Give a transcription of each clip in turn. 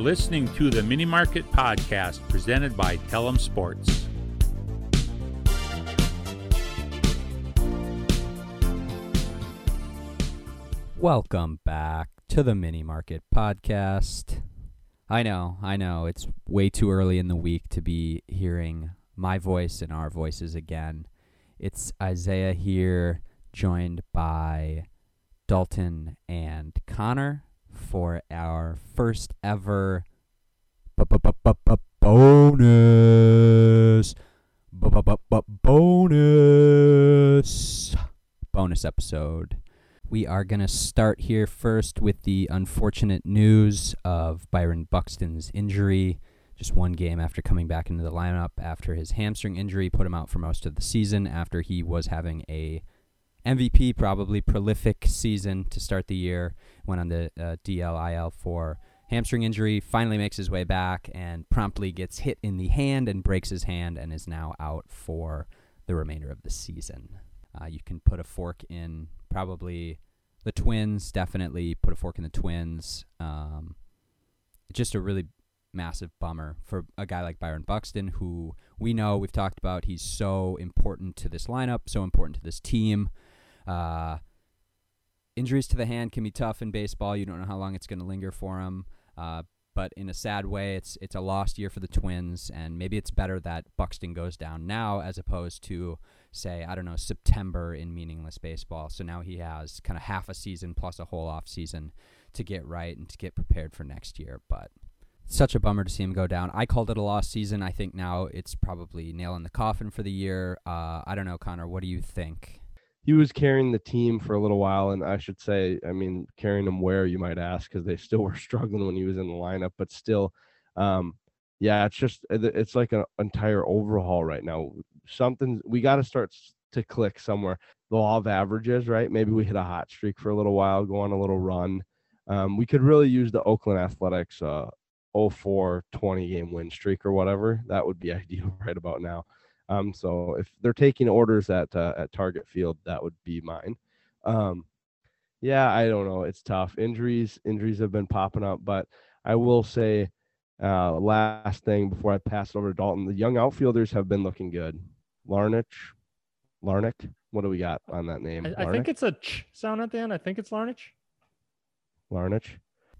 Listening to the Minne Market Podcast presented by Tellem Sports. Welcome back to the Minne Market Podcast. I know, I know, it's way too early in the week to be hearing my voice and our voices again. It's Isaiah here, joined by Dalton and Connor for our first ever bonus bonus bonus episode. We are going to start here first with the unfortunate news of Byron Buxton's injury. Just one game after coming back into the lineup after his hamstring injury put him out for most of the season after he was having a MVP, probably prolific season to start the year. Went on the uh, DLIL for hamstring injury, finally makes his way back and promptly gets hit in the hand and breaks his hand and is now out for the remainder of the season. Uh, you can put a fork in probably the Twins, definitely put a fork in the Twins. Um, just a really massive bummer for a guy like Byron Buxton, who we know we've talked about. He's so important to this lineup, so important to this team. Uh, injuries to the hand can be tough in baseball. You don't know how long it's going to linger for him. Uh, but in a sad way, it's it's a lost year for the Twins, and maybe it's better that Buxton goes down now as opposed to say I don't know September in meaningless baseball. So now he has kind of half a season plus a whole off season to get right and to get prepared for next year. But such a bummer to see him go down. I called it a lost season. I think now it's probably nail in the coffin for the year. Uh, I don't know, Connor. What do you think? He was carrying the team for a little while, and I should say, I mean, carrying them where you might ask, because they still were struggling when he was in the lineup, but still, um, yeah, it's just it's like an entire overhaul right now. Something we got to start to click somewhere. The law of averages, right? Maybe we hit a hot streak for a little while, go on a little run. Um, we could really use the Oakland Athletics uh, 04 20 game win streak or whatever. That would be ideal right about now. Um, so if they're taking orders at uh, at Target Field, that would be mine. Um, yeah, I don't know. It's tough. Injuries injuries have been popping up, but I will say, uh, last thing before I pass it over to Dalton, the young outfielders have been looking good. Larnach, Larnach. What do we got on that name? I, I think it's a ch sound at the end. I think it's Larnach. Larnach.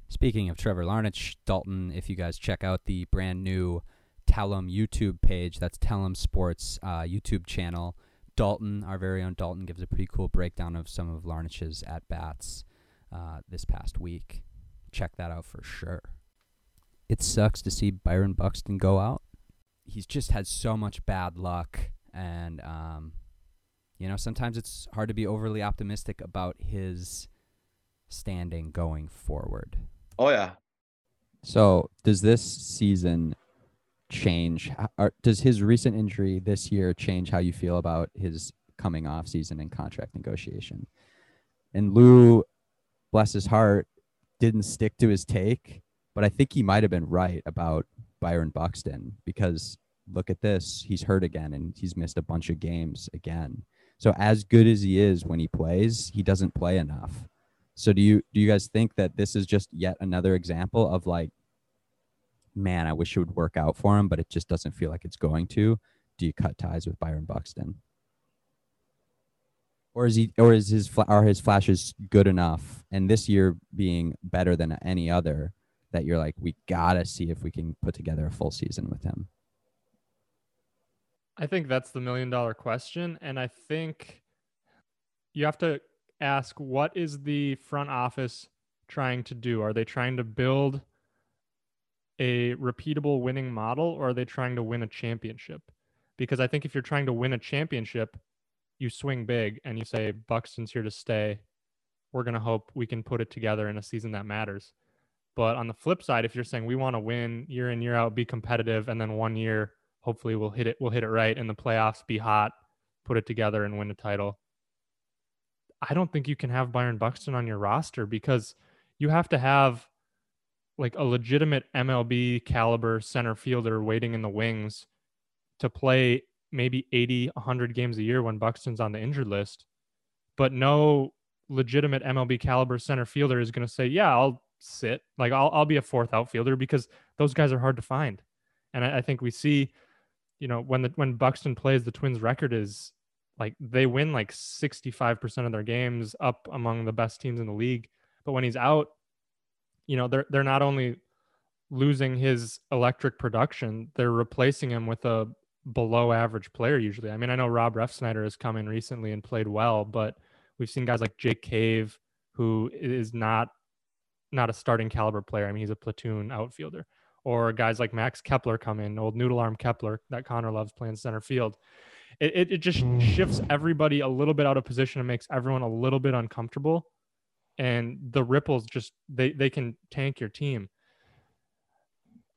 Speaking of Trevor Larnach, Dalton, if you guys check out the brand new Tellem YouTube page. That's Tellem Sports uh, YouTube channel. Dalton, our very own Dalton, gives a pretty cool breakdown of some of Larnach's at bats uh, this past week. Check that out for sure. It sucks to see Byron Buxton go out. He's just had so much bad luck, and um, you know sometimes it's hard to be overly optimistic about his standing going forward. Oh yeah. So does this season change? Or does his recent injury this year change how you feel about his coming off season and contract negotiation? And Lou, bless his heart, didn't stick to his take, but I think he might have been right about Byron Buxton because look at this, he's hurt again and he's missed a bunch of games again. So as good as he is when he plays, he doesn't play enough. So do you do you guys think that this is just yet another example of like man, I wish it would work out for him, but it just doesn't feel like it's going to. Do you cut ties with Byron Buxton? Or is he, or is his, are his flashes good enough? And this year being better than any other, that you're like, we gotta see if we can put together a full season with him. I think that's the million dollar question, and I think you have to ask, what is the front office trying to do? Are they trying to build a repeatable winning model or are they trying to win a championship? Because I think if you're trying to win a championship, you swing big and you say Buxton's here to stay. We're going to hope we can put it together in a season that matters. But on the flip side, if you're saying we want to win year in year out, be competitive, and then one year hopefully we'll hit it, we'll hit it right in the playoffs, be hot, put it together, and win a title. I don't think you can have Byron Buxton on your roster because you have to have like a legitimate MLB caliber center fielder waiting in the wings to play maybe 80, 100 games a year when Buxton's on the injured list. But no legitimate MLB caliber center fielder is going to say, "Yeah, I'll sit. Like I'll I'll be a fourth outfielder because those guys are hard to find. And I, I think we see, you know, when the when Buxton plays, the Twins record is like they win like 65% of their games up among the best teams in the league. But when he's out, you know, they're they're not only losing his electric production, they're replacing him with a below average player usually. I mean, I know Rob Refsnyder has come in recently and played well, but we've seen guys like Jake Cave, who is not not a starting caliber player. I mean, he's a platoon outfielder. Or guys like Max Kepler come in, old noodle arm Kepler that Connor loves playing center field. It, it, it just hmm. shifts everybody a little bit out of position and makes everyone a little bit uncomfortable. And the ripples just they they can tank your team.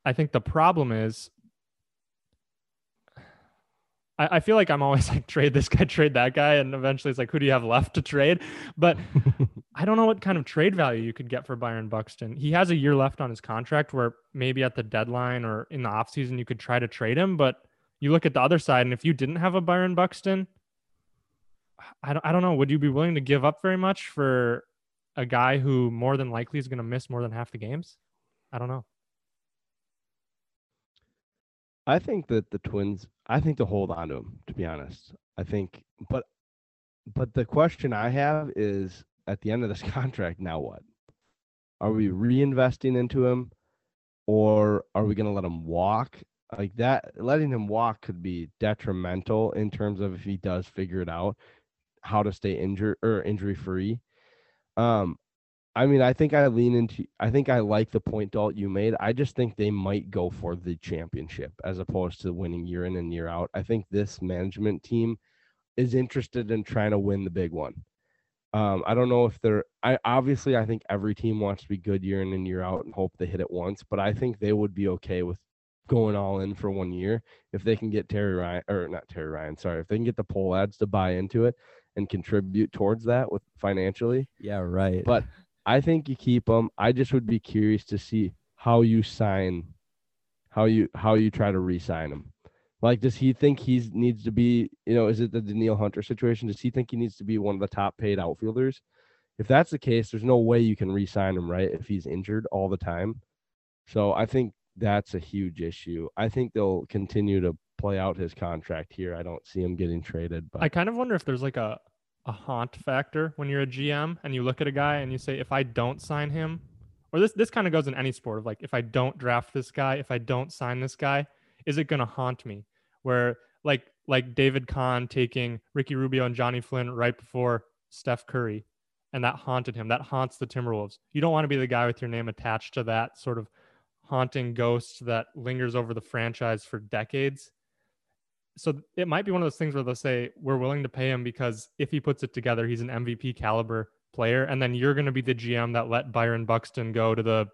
I think the problem is I, I feel like I'm always like trade this guy, trade that guy, and eventually it's like, who do you have left to trade? But I don't know what kind of trade value you could get for Byron Buxton. He has a year left on his contract where maybe at the deadline or in the offseason you could try to trade him. But you look at the other side, and if you didn't have a Byron Buxton, I don't, I don't know. Would you be willing to give up very much for a guy who more than likely is going to miss more than half the games? I don't know. I think that the Twins. I think to hold on to him. To be honest, I think. But, but the question I have is, at the end of this contract, now what? Are we reinvesting into him, or are we going to let him walk? Like that, letting him walk could be detrimental in terms of if he does figure it out, how to stay injured or injury free. Um, I mean, I think I lean into. I think I like the point Dalt you made. I just think they might go for the championship as opposed to winning year in and year out. I think this management team is interested in trying to win the big one. Um, I don't know if they're. I obviously I think every team wants to be good year in and year out and hope they hit it once. But I think they would be okay with going all in for one year if they can get Terry Ryan or not Terry Ryan. Sorry, if they can get the Pohlads to buy into it and contribute towards that with financially. Yeah, right. But I think you keep him. I just would be curious to see how you sign, how you how you try to re-sign him. Like, does he think he needs to be? You know, is it the Danielle Hunter situation? Does he think he needs to be one of the top paid outfielders? If that's the case, there's no way you can re-sign him, right? If he's injured all the time. So I think that's a huge issue. I think they'll continue to play out his contract here. I don't see him getting traded. But I kind of wonder if there's like a a haunt factor when you're a GM and you look at a guy and you say, if I don't sign him, or this this kind of goes in any sport of like, if I don't draft this guy, if I don't sign this guy, is it gonna haunt me? Where like like David Kahn taking Ricky Rubio and Johnny Flynn right before Steph Curry, and that haunted him. That haunts the Timberwolves. You don't want to be the guy with your name attached to that sort of haunting ghost that lingers over the franchise for decades so it might be one of those things where they'll say we're willing to pay him because if he puts it together, he's an MVP caliber player, and then you're going to be the GM that let Byron Buxton go to the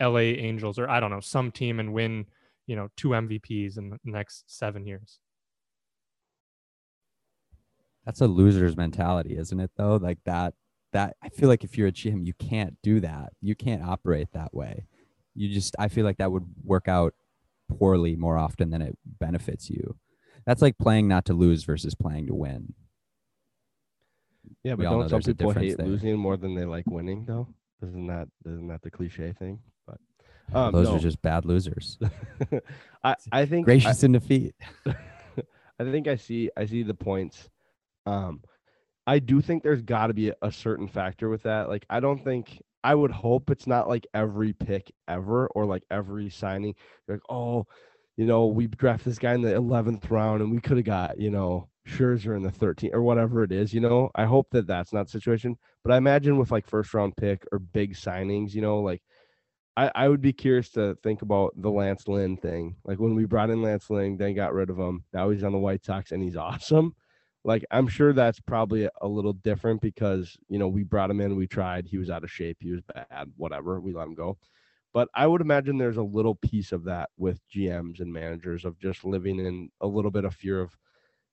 LA Angels or I don't know some team and win you know two MVPs in the next seven years. That's a loser's mentality, isn't it? Though, like that. That I feel like if you're a GM, you can't do that. You can't operate that way. You just, I feel like that would work out poorly more often than it benefits you. That's like playing not to lose versus playing to win. Yeah, but don't some people hate there. losing more than they like winning though? Isn't that isn't that the cliche thing? But um, those no. are just bad losers. I, I think gracious I, in defeat. I think I see I see the points. Um I do think there's got to be a, a certain factor with that. Like I don't think I would hope it's not like every pick ever or like every signing. Like, oh, you know, we draft this guy in the 11th round and we could have got, you know, Scherzer in the 13th or whatever it is, you know. I hope that that's not the situation, but I imagine with like first round pick or big signings, you know, like I, I would be curious to think about the Lance Lynn thing. Like when we brought in Lance Lynn, then got rid of him. Now he's on the White Sox and he's awesome. Like I'm sure that's probably a little different because, you know, we brought him in, we tried, he was out of shape, he was bad, whatever, we let him go. But I would imagine there's a little piece of that with GMs and managers of just living in a little bit of fear of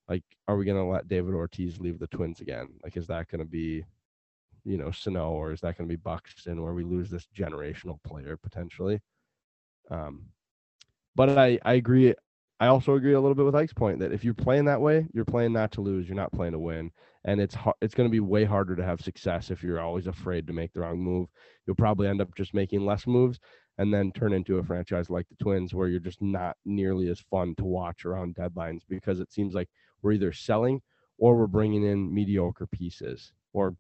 like, are we going to let David Ortiz leave the Twins again? Like, is that going to be, you know, Sano or is that going to be Buxton where we lose this generational player potentially? Um, but I, I agree. I also agree a little bit with Ike's point that if you're playing that way, you're playing not to lose, you're not playing to win, and it's har- it's going to be way harder to have success if you're always afraid to make the wrong move. You'll probably end up just making less moves and then turn into a franchise like the Twins where you're just not nearly as fun to watch around deadlines because it seems like we're either selling or we're bringing in mediocre pieces or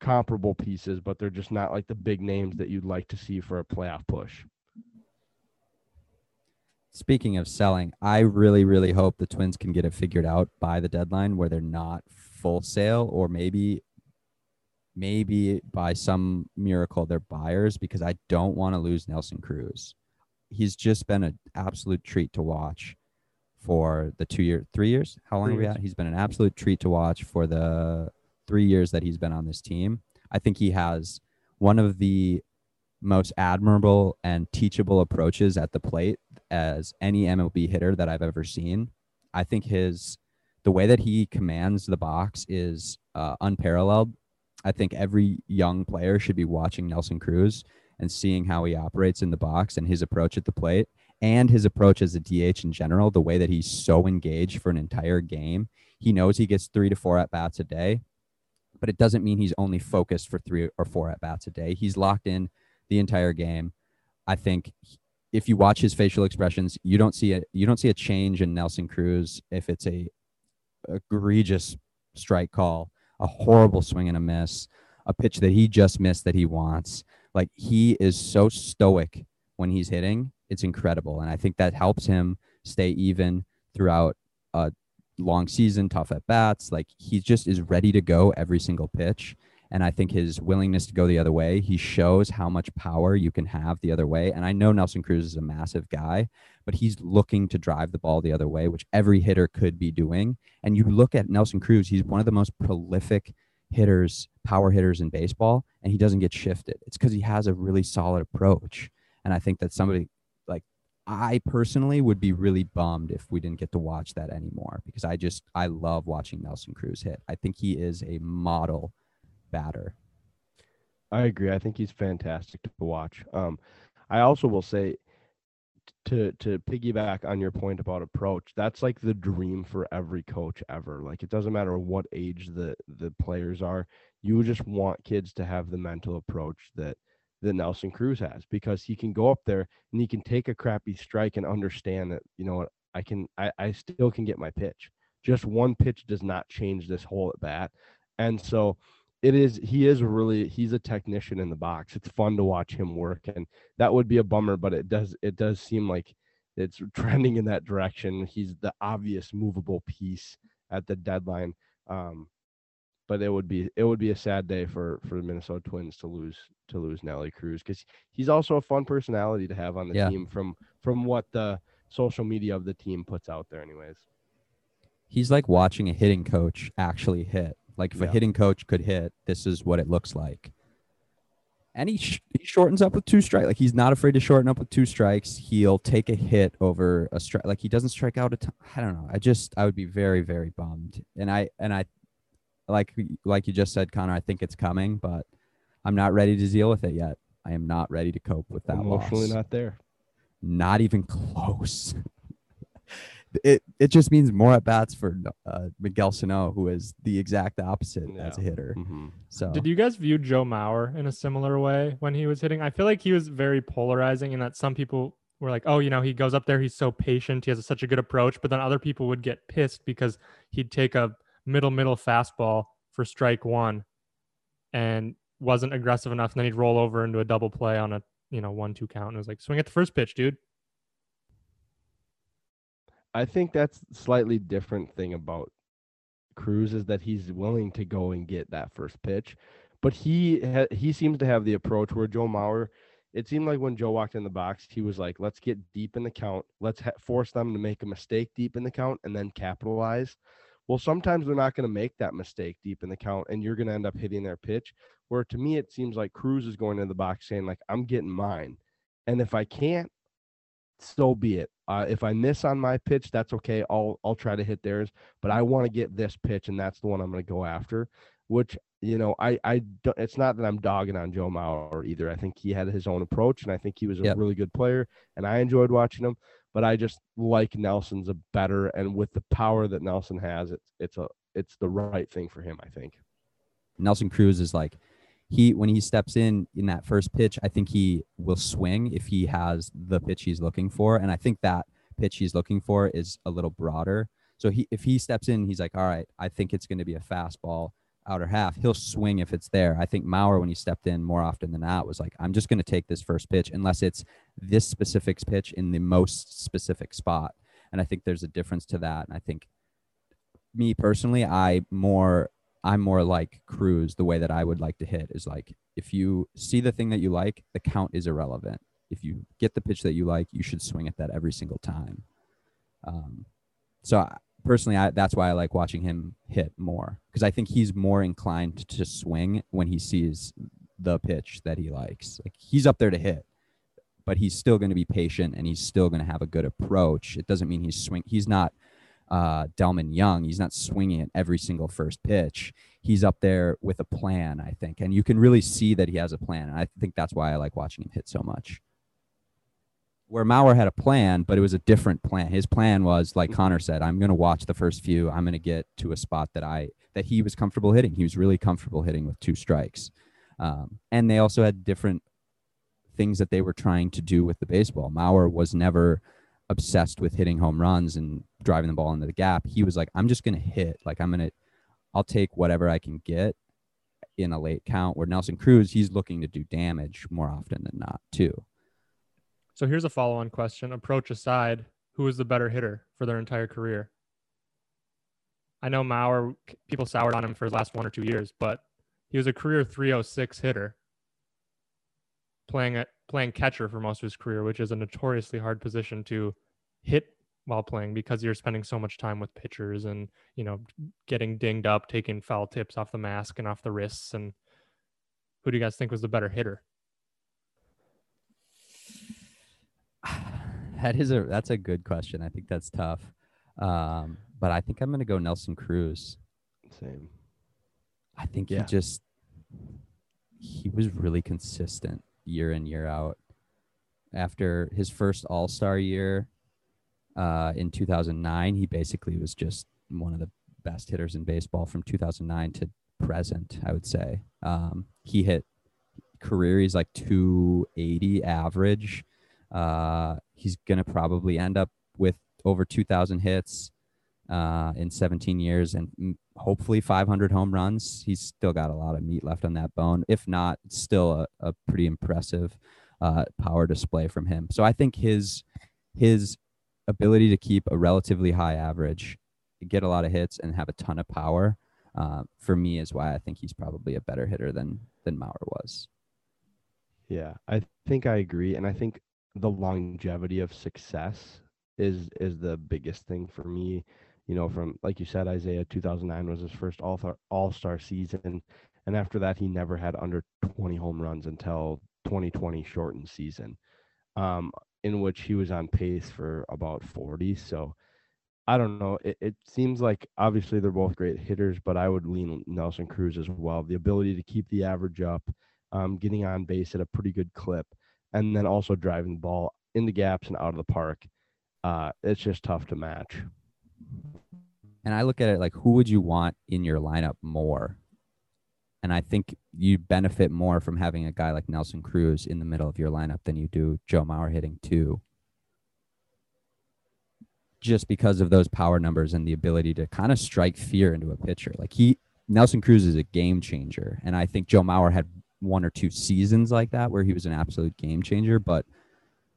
comparable pieces, but they're just not like the big names that you'd like to see for a playoff push. Speaking of selling, I really, really hope the Twins can get it figured out by the deadline where they're not full sale or maybe maybe by some miracle they're buyers because I don't want to lose Nelson Cruz. He's just been an absolute treat to watch for the two year three years. How long Three are we years. at? He's been an absolute treat to watch for the three years that he's been on this team. I think he has one of the most admirable and teachable approaches at the plate as any MLB hitter that I've ever seen. I think his the way that he commands the box is uh, unparalleled. I think every young player should be watching Nelson Cruz and seeing how he operates in the box and his approach at the plate and his approach as a DH in general, the way that he's so engaged for an entire game. He knows he gets three to four at bats a day, but it doesn't mean he's only focused for three or four at bats a day. He's locked in the entire game. I think if you watch his facial expressions, you don't see a you don't see a change in Nelson Cruz if it's a egregious strike call, a horrible swing and a miss, a pitch that he just missed that he wants. Like he is so stoic when he's hitting. It's incredible. And I think that helps him stay even throughout a long season, tough at bats. Like he just is ready to go every single pitch. And I think his willingness to go the other way, he shows how much power you can have the other way. And I know Nelson Cruz is a massive guy, but he's looking to drive the ball the other way, which every hitter could be doing. And you look at Nelson Cruz, he's one of the most prolific hitters, power hitters in baseball, and he doesn't get shifted. It's because he has a really solid approach. And I think that somebody like I personally would be really bummed if we didn't get to watch that anymore because I just I love watching Nelson Cruz hit. I think he is a model batter. I agree. I think he's fantastic to watch. Um, I also will say to to piggyback on your point about approach, that's like the dream for every coach ever. Like it doesn't matter what age the the players are, you just want kids to have the mental approach that that Nelson Cruz has because he can go up there and he can take a crappy strike and understand that, you know what, I can I, I still can get my pitch. Just one pitch does not change this whole at bat. And so it is he is really he's a technician in the box. It's fun to watch him work and that would be a bummer, but it does it does seem like it's trending in that direction. He's the obvious movable piece at the deadline. Um, but it would be it would be a sad day for for the Minnesota Twins to lose to lose Nelly Cruz because he's also a fun personality to have on the Yeah. team from from what the social media of the team puts out there anyways. He's like watching a hitting coach actually hit. Like if a hitting coach could hit, this is what it looks like. And he, sh- he shortens up with two strikes. Like he's not afraid to shorten up with two strikes. He'll take a hit over a strike. Like he doesn't strike out a ton. I don't know. I just I would be very very bummed. And I and I like like you just said, Connor. I think it's coming, but I'm not ready to deal with it yet. I am not ready to cope with that Emotionally loss. not there. not even close. it it just means more at bats for uh, Miguel Sano, who is the exact opposite as a Yeah. hitter. Mhm. So Did you guys view Joe Mauer in a similar way when he was hitting? I feel like he was very polarizing in that some people were like, oh, you know, he goes up there, he's so patient, he has such a good approach. But then other people would get pissed because he'd take a middle, middle fastball for strike one and wasn't aggressive enough. And then he'd roll over into a double play on a, you know, one, two count. And it was like, swing at the first pitch, dude. I think that's slightly different thing about Cruz is that he's willing to go and get that first pitch, but he ha- he seems to have the approach where Joe Mauer. It seemed like when Joe walked in the box, he was like, "Let's get deep in the count. Let's ha- force them to make a mistake deep in the count and then capitalize." Well, sometimes they're not going to make that mistake deep in the count, and you're going to end up hitting their pitch. Where to me, it seems like Cruz is going in the box saying, "Like I'm getting mine, and if I can't, so be it. Uh, if I miss on my pitch, that's okay. I'll I'll try to hit theirs, but I want to get this pitch, and that's the one I'm going to go after. Which you know, I I don't, it's not that I'm dogging on Joe Mauer either. I think he had his own approach, and I think he was a Yep. really good player, and I enjoyed watching him. but I just like Nelson's a better and with the power that Nelson has, it's it's a it's the right thing for him, I think. Nelson Cruz is like he when he steps in in that first pitch, I think he will swing if he has the pitch he's looking for, and I think that pitch he's looking for is a little broader. So he if he steps in, he's like, all right, I think it's going to be a fastball outer half. He'll swing if it's there. I think Mauer when he stepped in more often than not was like, I'm just going to take this first pitch unless it's this specific pitch in the most specific spot. And I think there's a difference to that. And I think me personally, I more I'm more like Cruz. The way that I would like to hit is like if you see the thing that you like, the count is irrelevant. If you get the pitch that you like, you should swing at that every single time. Um, so personally, I, that's why I like watching him hit more because I think he's more inclined to swing when he sees the pitch that he likes. Like he's up there to hit, but he's still going to be patient and he's still going to have a good approach. It doesn't mean he's swing. He's not uh, Delmon Young. He's not swinging at every single first pitch. He's up there with a plan, I think, and you can really see that he has a plan. And I think that's why I like watching him hit so much where Mauer had a plan, but it was a different plan. His plan was, like Connor said, I'm going to watch the first few. I'm going to get to a spot that I that he was comfortable hitting. He was really comfortable hitting with two strikes, um, and they also had different things that they were trying to do with the baseball. Mauer was never obsessed with hitting home runs and driving the ball into the gap. He was like, I'm just going to hit. Like I'm going to, I'll take whatever I can get in a late count. Where Nelson Cruz, he's looking to do damage more often than not, too. So here's a follow on question. Approach aside, who is the better hitter for their entire career? I know Mauer, people soured on him for his last one or two years, but he was a career 306 hitter playing at playing catcher for most of his career, which is a notoriously hard position to hit while playing because you're spending so much time with pitchers and you know getting dinged up, taking foul tips off the mask and off the wrists. And who do you guys think was the better hitter? that is a that's a good question. I think that's tough. Um, but I think I'm gonna go Nelson Cruz. Same. I think yeah. he just he was really consistent year in year out. After his first All Star year uh, in 2009, he basically was just one of the best hitters in baseball from 2009 to present. I would say um, he hit career. He's like 280 average uh, he's to probably end up with over 2,000 hits uh, in 17 years and hopefully 500 home runs. He's still got a lot of meat left on that bone. If not, still a, a pretty impressive uh, power display from him. So I think his his ability to keep a relatively high average, get a lot of hits, and have a ton of power. Uh, for me is why I think he's probably a better hitter than than Mauer was. Yeah, I think I agree, and I think the longevity of success is is the biggest thing for me. You know, from like you said, Isaiah 2009 was his first all all star season, and after that, he never had under 20 home runs until 2020 shortened season, um, in which he was on pace for about 40. So. I don't know. It, it seems like obviously they're both great hitters, but I would lean Nelson Cruz as well. The ability to keep the average up, um, getting on base at a pretty good clip, and then also driving the ball in the gaps and out of the park. Uh, it's just tough to match. And I look at it like, who would you want in your lineup more? And I think you benefit more from having a guy like Nelson Cruz in the middle of your lineup than you do Joe Mauer hitting two. Just because of those power numbers and the ability to kind of strike fear into a pitcher. Like he, Nelson Cruz is a game changer. And I think Joe Mauer had one or two seasons like that where he was an absolute game changer. But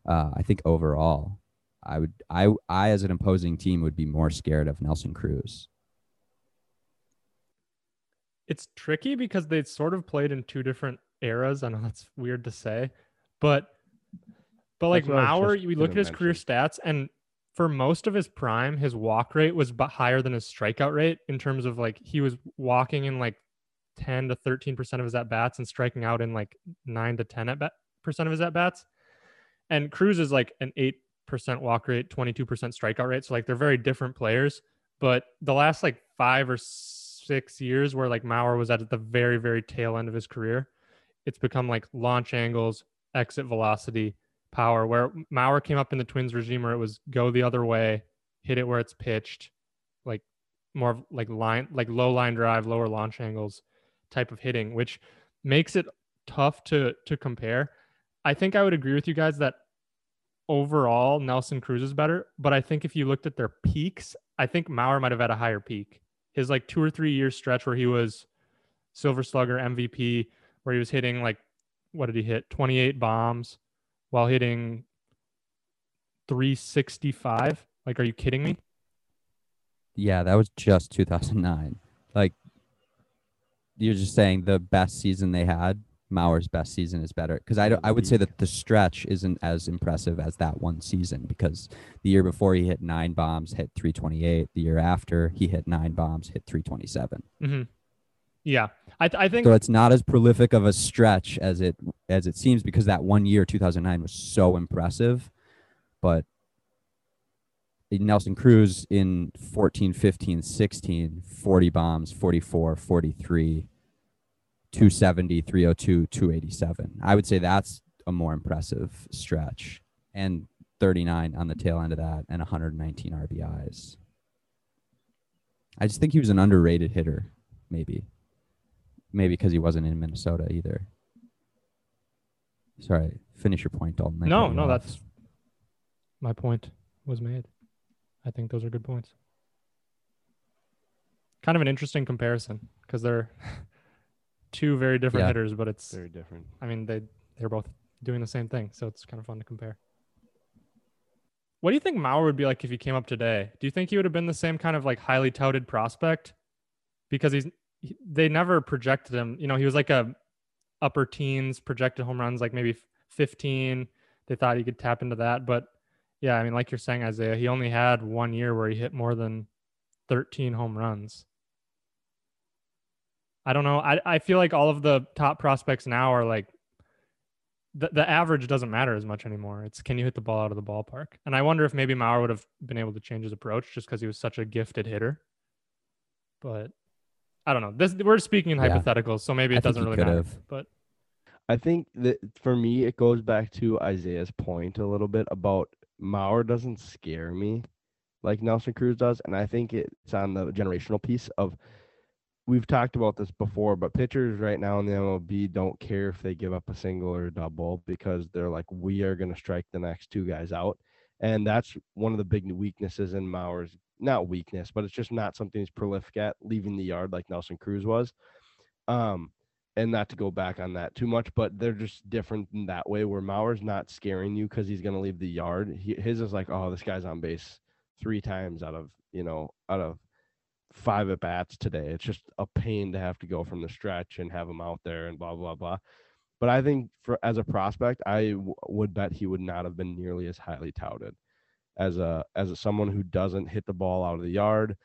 uh, I think overall, I would I I as an opposing team would be more scared of Nelson Cruz. It's tricky because they sort of played in two different eras. I know that's weird to say, but but like Mauer, we look at his mention. career stats, and for most of his prime, his walk rate was higher than his strikeout rate in terms of like he was walking in like 10 to 13% of his at bats and striking out in like 9 to 10 at bat percent of his at bats. And Cruz is like an 8% walk rate, 22% strikeout rate. So like they're very different players. But the last like five or six years where like Mauer was at the very, very tail end of his career, it's become like launch angles, exit velocity, power. Where Mauer came up in the Twins regime, where it was go the other way, hit it where it's pitched, like more of like line, like low line drive, lower launch angles type of hitting, which makes it tough to to compare. I think I would agree with you guys that overall Nelson Cruz is better, but I think if you looked at their peaks, I think Mauer might have had a higher peak. His like two or three year stretch where he was Silver Slugger MVP, where he was hitting like what did he hit? 28 bombs while hitting 365. Like, are you kidding me? Yeah, that was just 2009. Like, you're just saying the best season they had Mauer's best season is better because I, I would say that the stretch isn't as impressive as that one season because the year before he hit nine bombs, hit 328. The year after he hit nine bombs, hit 327. Mm-hmm. Yeah, I, th- I think so. It's not as prolific of a stretch as it as it seems because that one year, 2009, was so impressive, but Nelson Cruz in 14, 15, 16, 40 bombs, 44, 43 270, 302, 287. I would say that's a more impressive stretch. And 39 on the tail end of that and 119 RBIs. I just think he was an underrated hitter, maybe. Maybe because he wasn't in Minnesota either. Sorry, finish your point, Dalton. no, no, off. that's my point was made. I think those are good points. Kind of an interesting comparison because they're two very different yeah. hitters, but it's very different. I mean, they they're both doing the same thing, so it's kind of fun to compare. What do you think Mauer would be like if he came up today? Do you think he would have been the same kind of like highly touted prospect? Because he's he, they never projected him. You know, he was like a upper teens projected home runs, like maybe 15. They thought he could tap into that, but yeah, I mean, like you're saying, Isaiah, he only had one year where he hit more than 13 home runs. I don't know. I, I feel like all of the top prospects now are like the, the average doesn't matter as much anymore. It's can you hit the ball out of the ballpark? And I wonder if maybe Mauer would have been able to change his approach just because he was such a gifted hitter. But I don't know. This we're speaking in yeah. hypotheticals, so maybe it I doesn't really matter. Have. But I think that for me, it goes back to Isaiah's point a little bit about Mauer doesn't scare me like Nelson Cruz does, and I think it's on the generational piece of we've talked about this before, but pitchers right now in the MLB don't care if they give up a single or a double because they're like, we are going to strike the next two guys out. And that's one of the big weaknesses in Mauer's, not weakness, but it's just not something he's prolific at leaving the yard like Nelson Cruz was. Um, and not to go back on that too much, but they're just different in that way where Mauer's not scaring you because he's going to leave the yard. He, his is like, oh, this guy's on base three times out of, you know, out of five at bats today. It's just a pain to have to go from the stretch and have him out there and blah blah blah. But I think for as a prospect, I w- would bet he would not have been nearly as highly touted as a as a, someone who doesn't hit the ball out of the yard.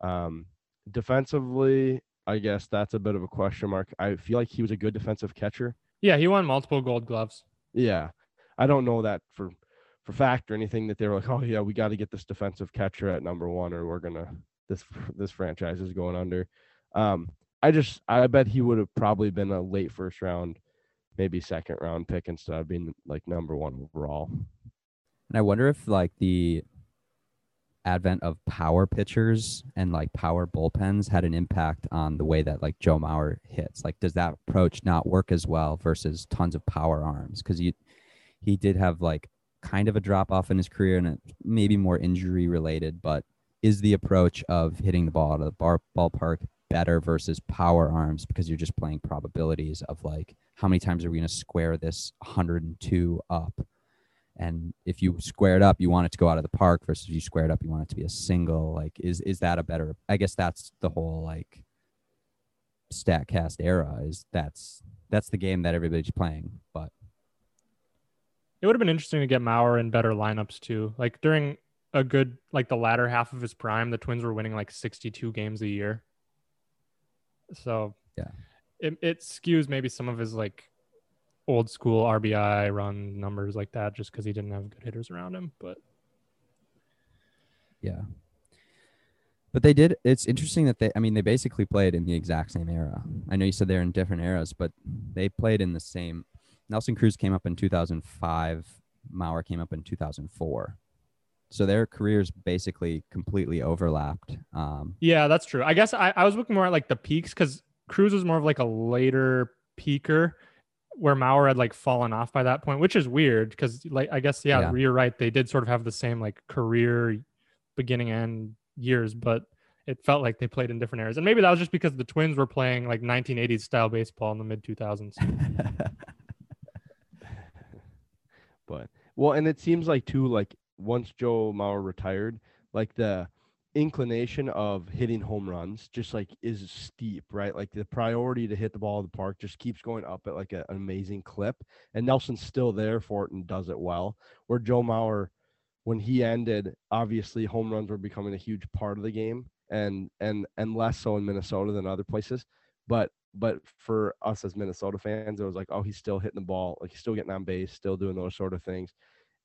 Um, defensively, I guess that's a bit of a question mark. I feel like he was a good defensive catcher. Yeah, he won multiple Gold Gloves. Yeah, I don't know that for for fact or anything that they were like, oh yeah, we got to get this defensive catcher at number one, or we're gonna this this franchise is going under. Um, I just I bet he would have probably been a late first round, maybe second round pick instead of being like number one overall. And I wonder if like the advent of power pitchers and like power bullpens had an impact on the way that like Joe Mauer hits. Like, does that approach not work as well versus tons of power arms? Because you he did have like kind of a drop off in his career and maybe more injury related, but is the approach of hitting the ball out of the bar, ballpark better versus power arms because you're just playing probabilities of like how many times are we going to square this 102 up and if you square it up you want it to go out of the park versus you square it up you want it to be a single like is is that a better i guess that's the whole like statcast era is that's that's the game that everybody's playing but it would have been interesting to get Mauer in better lineups too. Like during a good like the latter half of his prime, the Twins were winning like 62 games a year. So yeah, it, it skews maybe some of his like old school RBI run numbers like that just because he didn't have good hitters around him. But yeah. But they did. It's interesting that they. I mean, they basically played in the exact same era. I know you said they're in different eras, but they played in the same. Nelson Cruz came up in 2005 Mauer came up in 2004. So their careers basically completely overlapped. Um, Yeah, that's true. I guess I, I was looking more at like the peaks because Cruz was more of like a later peaker where Mauer had like fallen off by that point, which is weird because like I guess yeah, Yeah. you're right. They did sort of have the same like career beginning and years, but it felt like they played in different eras. And maybe that was just because the twins were playing like 1980s style baseball in the mid 2000s. but well, and it seems like too, like once Joe Mauer retired, like the inclination of hitting home runs just like is steep, right? Like the priority to hit the ball in the park just keeps going up at like a- an amazing clip. And Nelson's still there for it and does it well. Where Joe Mauer, when he ended, obviously home runs were becoming a huge part of the game and and and less so in Minnesota than other places. But but for us as Minnesota fans, it was like, oh, he's still hitting the ball, like he's still getting on base, still doing those sort of things.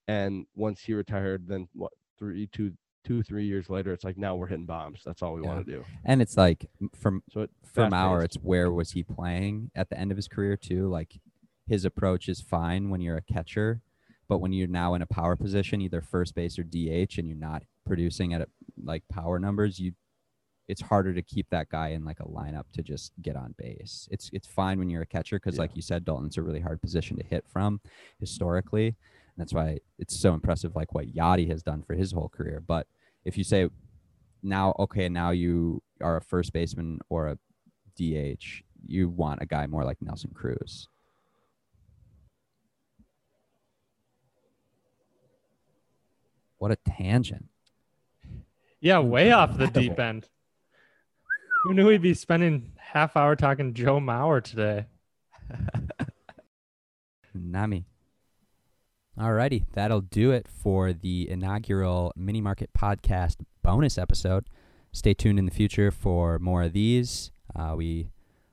And once he retired, then what three, two, two, three years later, it's like now we're hitting bombs. That's all we Yeah. want to do. and it's like from So it, Mauer, fast-paced. it's where was he playing at the end of his career too? Like his approach is fine when you're a catcher, but when you're now in a power position, either first base or DH, and you're not producing at a, like power numbers, you it's harder to keep that guy in like a lineup to just get on base. It's it's fine when you're a catcher because, Yeah. like you said, Dalton's a really hard position to hit from historically. That's why it's so impressive, like what Yadi has done for his whole career. But if you say now, okay, now you are a first baseman or a DH, you want a guy more like Nelson Cruz. What a tangent. Yeah, way off the deep end. Who knew we'd be spending half hour talking Joe Mauer today? Nami. Alrighty, that'll do it for the inaugural Minne Market Podcast bonus episode. Stay tuned in the future for more of these. Uh, we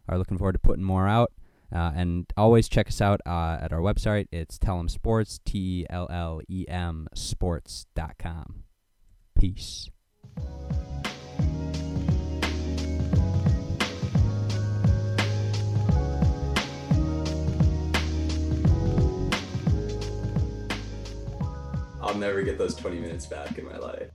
are looking forward to putting more out. Uh, and always check us out uh, at our website. It's Tellem Sports, T E L L E M Sports.com. Peace. Never get those 20 minutes back in my life.